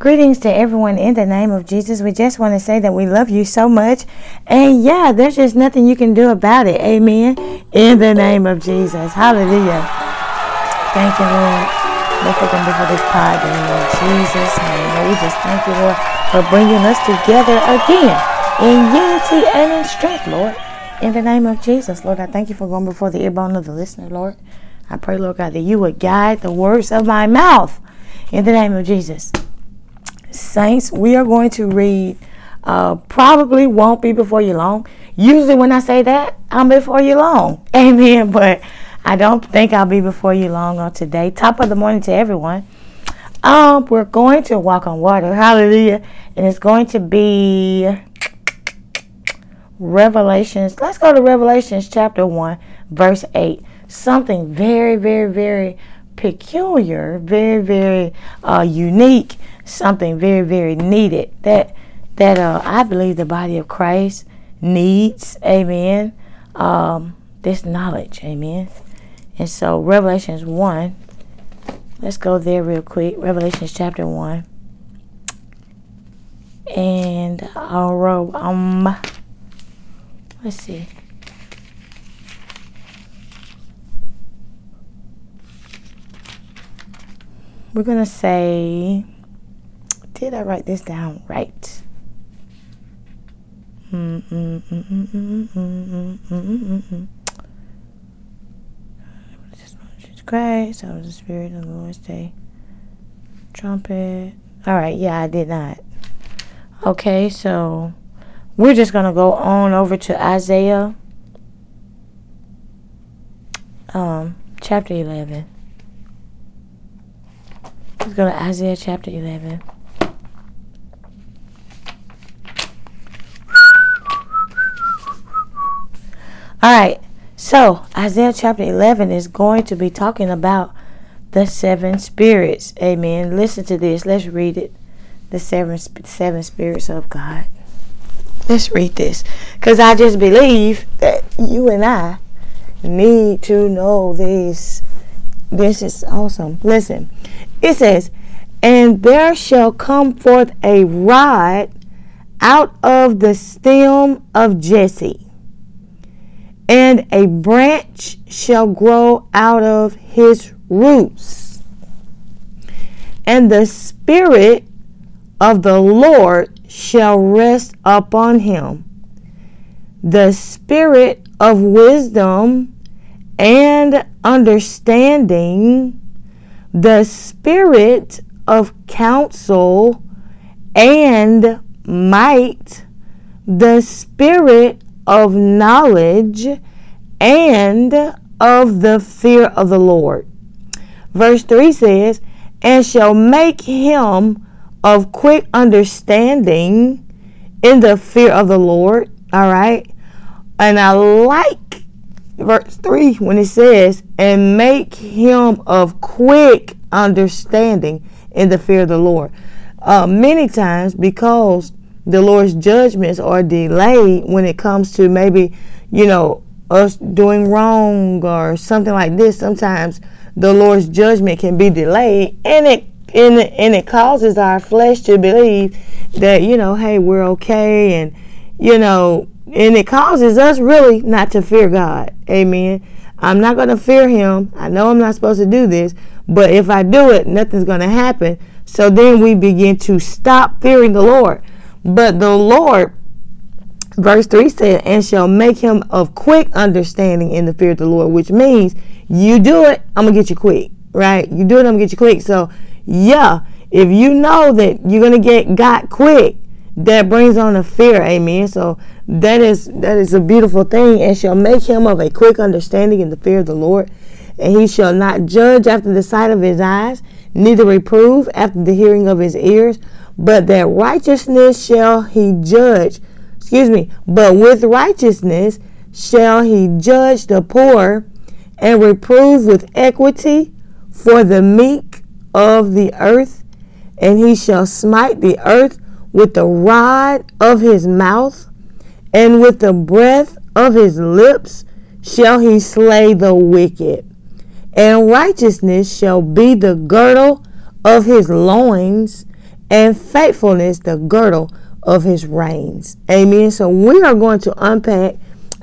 Greetings to everyone in the name of Jesus. We just want to say that we love you so much. And yeah, there's just nothing you can do about it. Amen. In the name of Jesus. Hallelujah. Thank you, Lord. Lord, for them before this pod in Jesus'. Lord, we just thank you, Lord, for bringing us together again in unity and in strength, Lord. In the name of Jesus, Lord, I thank you for going before the earbone of the listener, Lord. I pray, Lord God, that you would guide the words of my mouth. In the name of Jesus. Saints, we are going to read, uh, probably won't be before you long. Usually, when I say that, I'm before you long. Amen. But I don't think I'll be before you long on today. Top of the morning to everyone. Um, we're going to walk on water. Hallelujah. And it's going to be Revelations. Let's go to Revelations chapter 1, verse 8. Something very, very, very peculiar, very, very uh, unique something very, very needed that that uh, I believe the body of Christ needs. Amen. Um, this knowledge. Amen. And so Revelations one. Let's go there real quick. Revelations chapter one. And I'll um let's see. We're gonna say did I write this down right? Christ, I was the Spirit of the Lord's day. Trumpet. All right, yeah, I did not. Okay, so we're just going to go on over to Isaiah um, chapter 11. Let's go to Isaiah chapter 11. All right. So, Isaiah chapter 11 is going to be talking about the seven spirits. Amen. Listen to this. Let's read it. The seven seven spirits of God. Let's read this cuz I just believe that you and I need to know this. This is awesome. Listen. It says, "And there shall come forth a rod out of the stem of Jesse." And a branch shall grow out of his roots. And the Spirit of the Lord shall rest upon him. The Spirit of wisdom and understanding, the Spirit of counsel and might, the Spirit of knowledge and of the fear of the Lord. Verse 3 says, And shall make him of quick understanding in the fear of the Lord. All right. And I like verse 3 when it says, And make him of quick understanding in the fear of the Lord. Uh, many times, because the Lord's judgments are delayed when it comes to maybe, you know, us doing wrong or something like this. Sometimes the Lord's judgment can be delayed and it and and it causes our flesh to believe that, you know, hey, we're okay and you know, and it causes us really not to fear God. Amen. I'm not going to fear him. I know I'm not supposed to do this, but if I do it, nothing's going to happen. So then we begin to stop fearing the Lord. But the Lord, verse 3 said, and shall make him of quick understanding in the fear of the Lord, which means you do it, I'm going to get you quick, right? You do it, I'm going to get you quick. So, yeah, if you know that you're going to get got quick, that brings on a fear, amen. So that is that is a beautiful thing, and shall make him of a quick understanding in the fear of the Lord, and he shall not judge after the sight of his eyes, neither reprove after the hearing of his ears, but that righteousness shall he judge. Excuse me, but with righteousness shall he judge the poor and reprove with equity for the meek of the earth, and he shall smite the earth with the rod of his mouth, and with the breath of his lips shall he slay the wicked. And righteousness shall be the girdle of his loins, and faithfulness the girdle of his reins. Amen. So we are going to unpack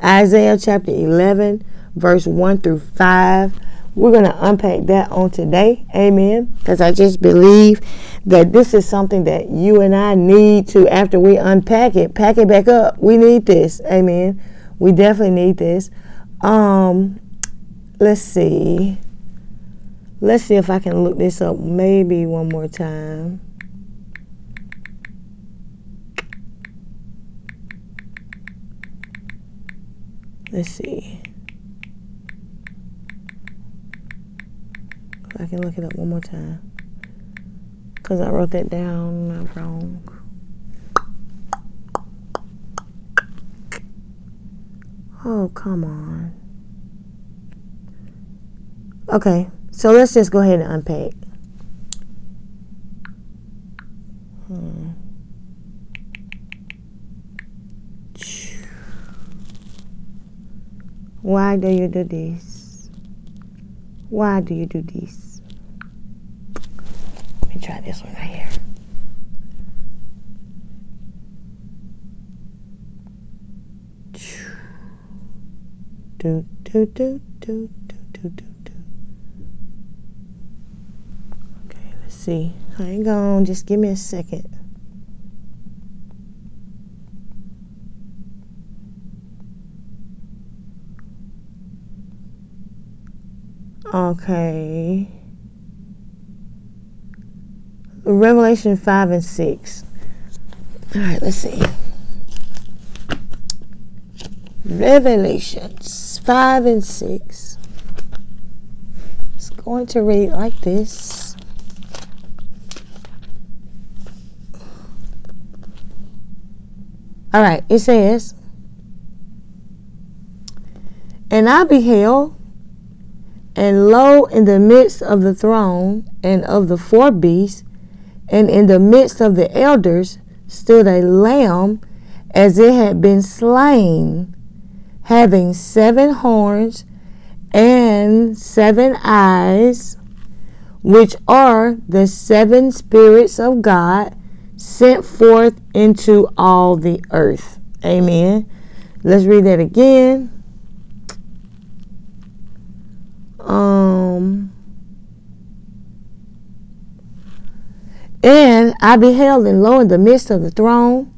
Isaiah chapter 11, verse 1 through 5. We're going to unpack that on today. Amen. Because I just believe that this is something that you and I need to, after we unpack it, pack it back up. We need this. Amen. We definitely need this. Um, let's see. Let's see if I can look this up maybe one more time. Let's see. I can look it up one more time. Because I wrote that down wrong. Oh, come on. Okay, so let's just go ahead and unpack. Why do you do this? Why do you do this? Let me try this one right here. Do do do do do do do. Okay, let's see. Hang on, just give me a second. Okay. Revelation 5 and 6. All right, let's see. Revelations 5 and 6. It's going to read like this. All right, it says, And I beheld and lo, in the midst of the throne and of the four beasts, and in the midst of the elders, stood a lamb as it had been slain, having seven horns and seven eyes, which are the seven spirits of God sent forth into all the earth. Amen. Let's read that again. Um, and I beheld, and lo, in the midst of the throne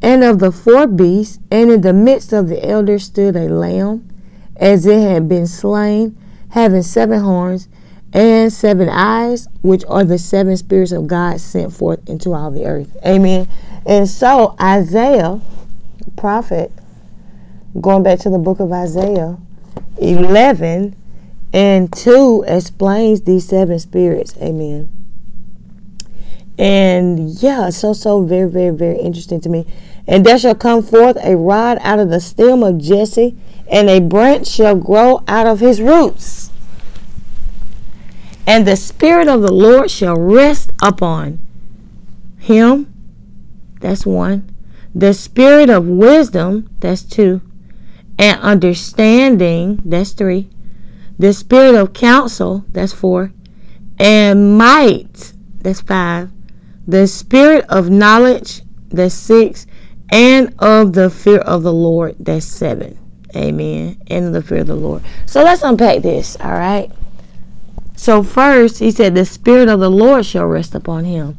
and of the four beasts, and in the midst of the elders stood a lamb, as it had been slain, having seven horns and seven eyes, which are the seven spirits of God sent forth into all the earth. Amen. And so Isaiah, prophet, going back to the book of Isaiah 11, and two explains these seven spirits. Amen. And yeah, so so very, very, very interesting to me. And there shall come forth a rod out of the stem of Jesse, and a branch shall grow out of his roots. And the Spirit of the Lord shall rest upon him. That's one. The Spirit of wisdom. That's two. And understanding. That's three the spirit of counsel, that's four, and might, that's five, the spirit of knowledge, that's six, and of the fear of the Lord, that's seven. Amen. And the fear of the Lord. So let's unpack this, all right? So first, he said, the spirit of the Lord shall rest upon him.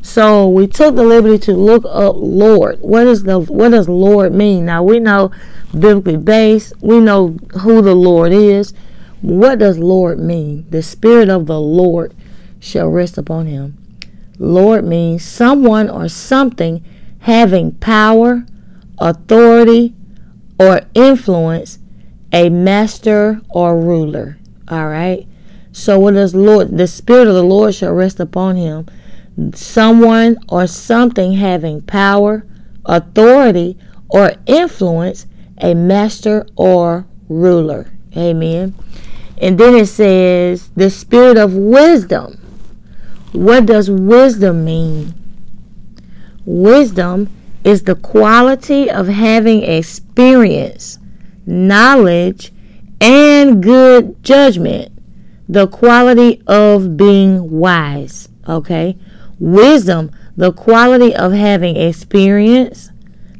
So we took the liberty to look up Lord. What is the what does Lord mean? Now we know biblically based. We know who the Lord is. What does Lord mean? The Spirit of the Lord shall rest upon him. Lord means someone or something having power, authority, or influence, a master or ruler. All right. So what does Lord? The Spirit of the Lord shall rest upon him. Someone or something having power, authority, or influence, a master or ruler. Amen. And then it says the spirit of wisdom. What does wisdom mean? Wisdom is the quality of having experience, knowledge, and good judgment. The quality of being wise. Okay? wisdom, the quality of having experience,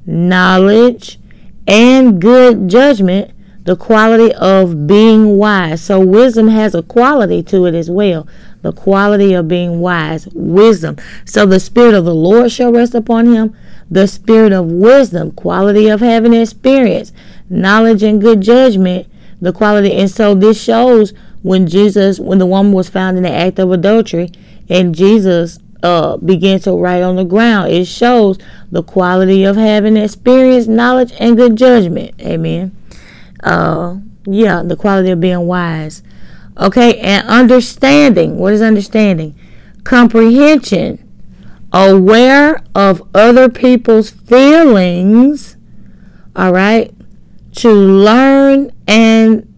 knowledge, and good judgment, the quality of being wise. So, wisdom has a quality to it as well. The quality of being wise, wisdom. So, the Spirit of the Lord shall rest upon him. The Spirit of wisdom, quality of having experience, knowledge, and good judgment, the quality. And so, this shows when Jesus, when the woman was found in the act of adultery, and Jesus uh, began to write on the ground. It shows the quality of having experience, knowledge, and good judgment. Amen. Uh, yeah, the quality of being wise. Okay, and understanding. What is understanding? Comprehension. Aware of other people's feelings. All right. To learn and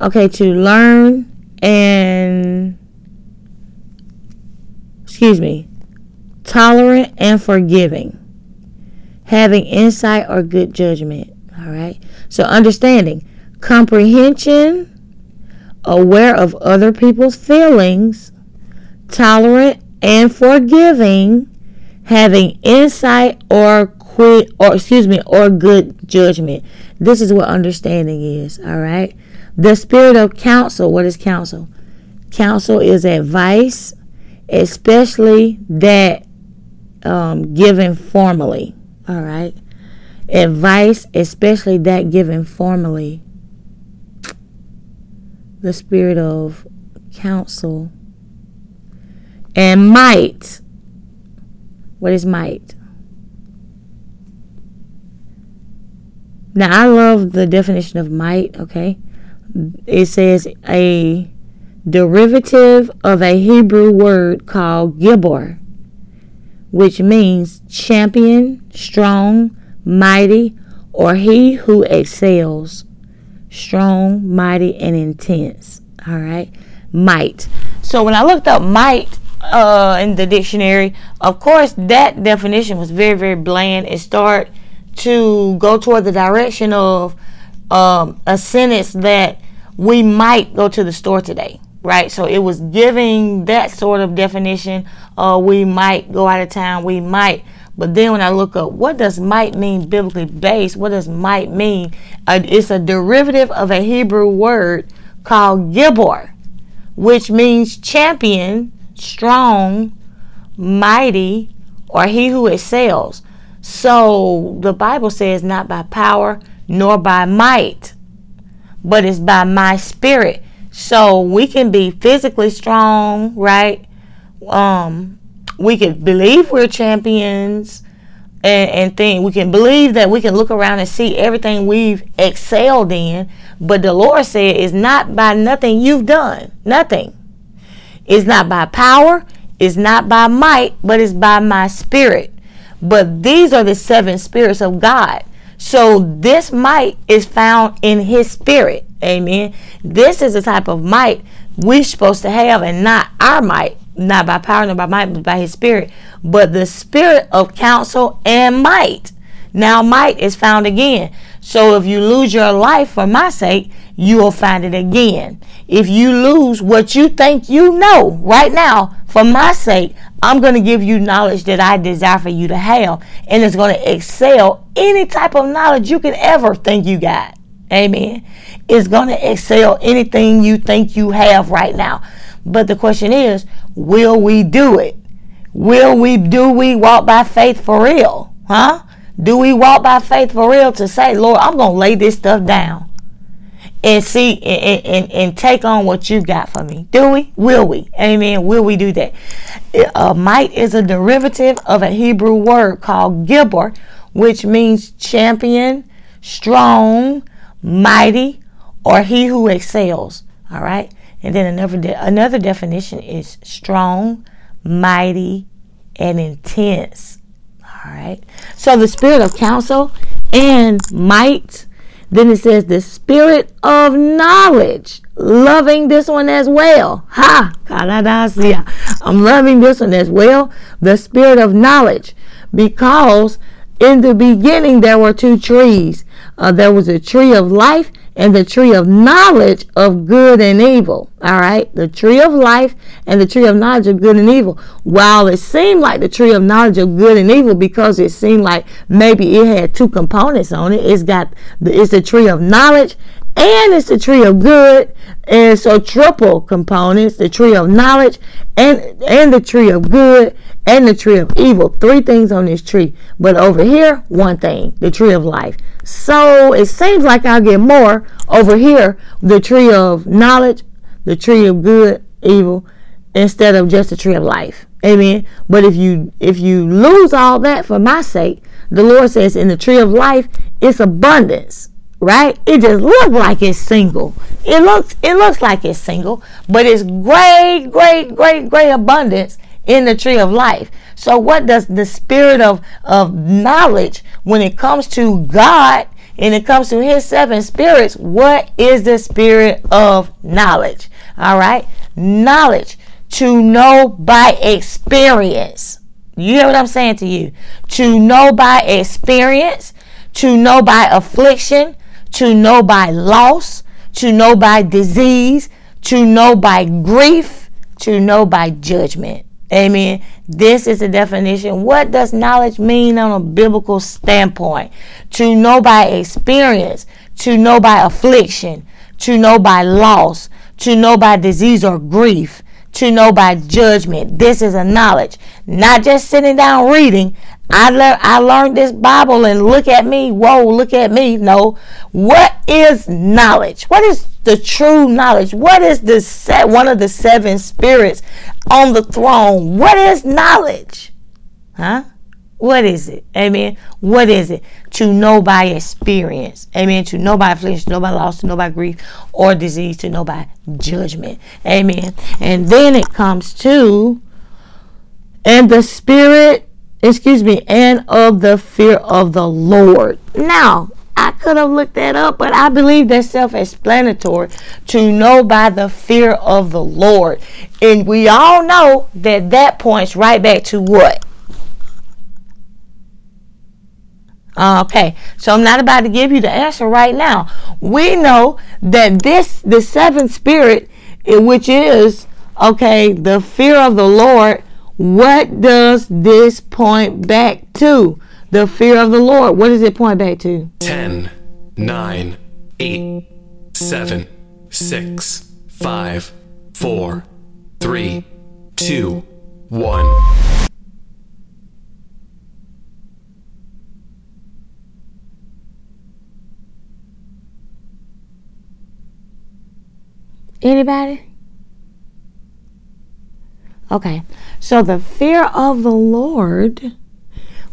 okay, to learn and excuse me, tolerant and forgiving, having insight or good judgment. All right. So understanding, comprehension, aware of other people's feelings, tolerant and forgiving, having insight or quit or excuse me or good judgment. This is what understanding is. All right. The spirit of counsel. What is counsel? Counsel is advice, especially that um, given formally. All right. Advice, especially that given formally. The spirit of counsel. And might. What is might? Now, I love the definition of might, okay? It says a derivative of a Hebrew word called Gibor, which means champion, strong, mighty, or he who excels. Strong, mighty, and intense. All right, might. So when I looked up might uh, in the dictionary, of course, that definition was very, very bland. It started to go toward the direction of um, a sentence that we might go to the store today right? So it was giving that sort of definition. Uh, we might go out of town. We might. But then when I look up, what does might mean biblically based? What does might mean? It's a derivative of a Hebrew word called gibor, which means champion, strong, mighty, or he who excels. So the Bible says, not by power nor by might, but it's by my spirit. So we can be physically strong, right? Um, we can believe we're champions and, and think we can believe that we can look around and see everything we've excelled in. But the Lord said it's not by nothing you've done. Nothing. It's not by power, it's not by might, but it's by my spirit. But these are the seven spirits of God. So this might is found in his spirit. Amen. This is the type of might we're supposed to have and not our might, not by power nor by might, but by his spirit. But the spirit of counsel and might. Now might is found again. So if you lose your life for my sake, you will find it again. If you lose what you think you know right now for my sake, I'm going to give you knowledge that I desire for you to have. And it's going to excel any type of knowledge you can ever think you got. Amen. It's going to excel anything you think you have right now. But the question is, will we do it? Will we do we walk by faith for real? Huh? Do we walk by faith for real to say, Lord, I'm to lay this stuff down and see and, and, and take on what you got for me? Do we? Will we? Amen. Will we do that? Uh, might is a derivative of a Hebrew word called gibor, which means champion, strong, mighty, or he who excels. All right. And then another de- another definition is strong, mighty, and intense. All right. So the spirit of counsel and might. Then it says the spirit of knowledge. Loving this one as well. Ha! I'm loving this one as well. The spirit of knowledge. Because in the beginning there were two trees. Uh, there was a tree of life and the tree of knowledge of good and evil. All right, the tree of life and the tree of knowledge of good and evil. While it seemed like the tree of knowledge of good and evil because it seemed like maybe it had two components on it. It's got the, it's the tree of knowledge and it's the tree of good. And so triple components the tree of knowledge and and the tree of good and the tree of evil. Three things on this tree. But over here one thing the tree of life. So it seems like i'll get more over here. The tree of knowledge the tree of good evil instead of just the tree of life. Amen. But if you if you lose all that for my sake the lord says in the tree of life it's abundance right? It just looks like it's single. It looks it looks like it's single, but it's great, great, great, great abundance in the tree of life. So what does the spirit of of knowledge when it comes to God and it comes to his seven spirits, what is the spirit of knowledge? All right? Knowledge to know by experience. You hear what I'm saying to you? To know by experience, to know by affliction, to know by loss, to know by disease, to know by grief, to know by judgment. Amen. This is the definition. What does knowledge mean on a biblical standpoint? To know by experience, to know by affliction, to know by loss, to know by disease or grief, to know by judgment. This is a knowledge. Not just sitting down reading. I learned I learned this Bible and look at me. Whoa, look at me. No. What is knowledge? What is the true knowledge? What is the set one of the seven spirits on the throne? What is knowledge? Huh? What is it? Amen. What is it? To know by experience. Amen. To know by affliction, to know by loss, to know by grief or disease, to know by judgment. Amen. And then it comes to and the spirit excuse me, and of the fear of the Lord. Now, I could have looked that up, but I believe that's self explanatory to know by the fear of the Lord. And we all know that that points right back to what? Uh, okay, so I'm not about to give you the answer right now. We know that this, the seventh spirit, eh, which is, okay, the fear of the Lord, what does this point back to? The fear of the Lord. What does it point back to? 10, 9, 8, 7, 6, 5, 4, 3, 2, 1. Anybody? Okay. So the fear of the Lord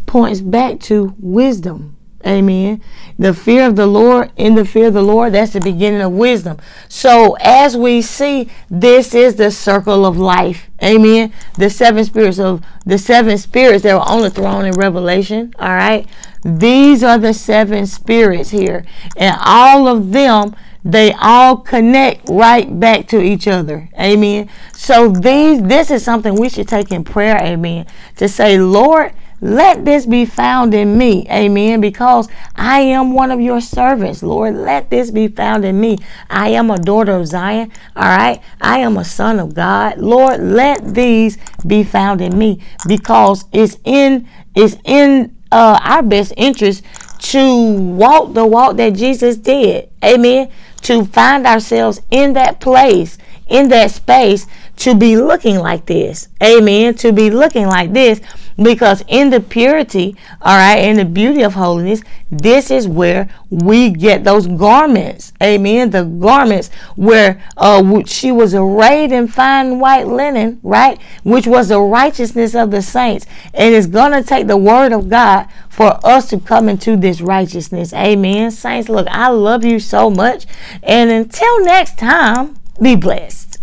points back to wisdom. Amen. The fear of the Lord, in the fear of the Lord, that's the beginning of wisdom. So, as we see, this is the circle of life. Amen. The seven spirits of the seven spirits that were on the throne in Revelation. All right. These are the seven spirits here. And all of them they all connect right back to each other. Amen. So these this is something we should take in prayer, amen. To say, Lord, let this be found in me. Amen. Because I am one of your servants, Lord. Let this be found in me. I am a daughter of Zion. All right. I am a son of God. Lord, let these be found in me because it's in it's in uh, our best interest to walk the walk that Jesus did. Amen to find ourselves in that place, in that space, to be looking like this. Amen. To be looking like this. Because in the purity, all right, in the beauty of holiness, this is where we get those garments. Amen. The garments where uh, she was arrayed in fine white linen, right? Which was the righteousness of the saints. And it's going to take the word of God for us to come into this righteousness. Amen. Saints, look, I love you so much. And until next time, be blessed.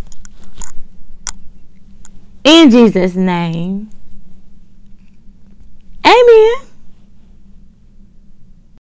In Jesus' name. Amen.